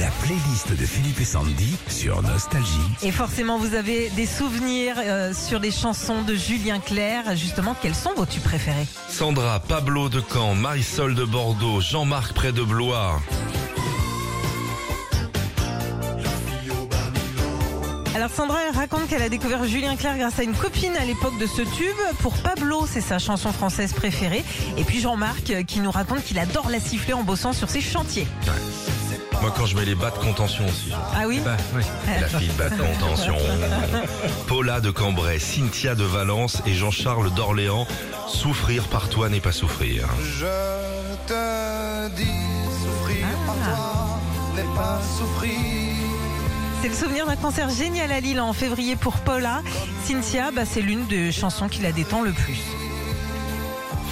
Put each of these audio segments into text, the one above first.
La playlist de Philippe et Sandy sur Nostalgie. Et forcément, vous avez des souvenirs euh, sur les chansons de Julien Clerc. Justement, quels sont vos tubes préférés? Sandra, Pablo de Caen, Marisol de Bordeaux, Jean-Marc près de Blois. Alors Sandra elle raconte qu'elle a découvert Julien Clerc grâce à une copine à l'époque de ce tube. Pour Pablo, c'est sa chanson française préférée. Et puis Jean-Marc euh, qui nous raconte qu'il adore la siffler en bossant sur ses chantiers. Moi quand je mets les bas de contention aussi. Ah oui La fille bas de contention. Paula de Cambrai, Cynthia de Valence et Jean-Charles d'Orléans. Souffrir par toi n'est pas souffrir. Je te dis, souffrir Ah. par toi n'est pas souffrir. C'est le souvenir d'un concert génial à Lille en février pour Paula. Cynthia, bah, c'est l'une des chansons qui la détend le plus.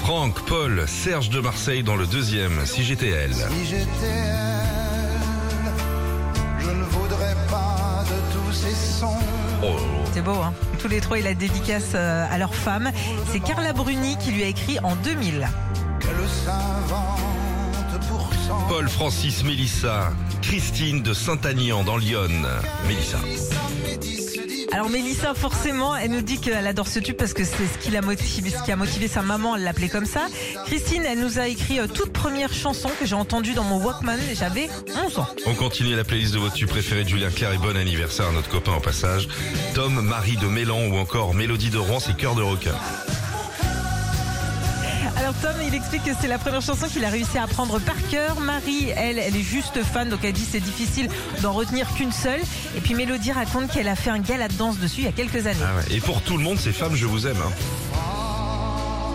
Franck, Paul, Serge de Marseille dans le deuxième, si j'étais elle. Si j'étais elle, Oh, C'est beau, hein Tous les trois, il a dédicace euh, à leur femme. C'est Carla Bruni qui lui a écrit en 2000. Qu'elle s'invente pour cent. Paul, Francis, Mélissa, Christine de Saint-Agnan dans Lyon. Mélissa. Alors Mélissa, forcément, elle nous dit qu'elle adore ce tube parce que c'est ce qui, l'a qui a motivé sa maman, elle l'appelait comme ça. Christine, elle nous a écrit euh, toute première chanson que j'ai entendue dans mon Walkman, j'avais 11 ans. On continue la playlist de votre tube préféré Julien Clerc et bon anniversaire à notre copain au passage. Tom, Marie de Mélan ou encore Mélodie de Rouen, c'est Cœur de Requin. Alors Tom, il explique que c'est la première chanson qu'il a réussi à apprendre par cœur. Marie, elle, elle est juste fan, donc elle dit c'est difficile d'en retenir qu'une seule. Et puis Mélodie raconte qu'elle a fait un gala de danse dessus il y a quelques années. Ah ouais. Et pour tout le monde, c'est Femmes, je vous aime. hein.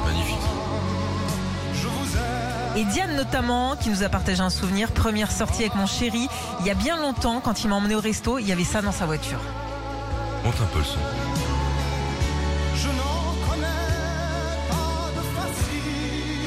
Magnifique. Je vous aime. Et Diane notamment, qui nous a partagé un souvenir, première sortie avec mon chéri, il y a bien longtemps, quand il m'a emmené au resto, il y avait ça dans sa voiture. Monte un peu le son.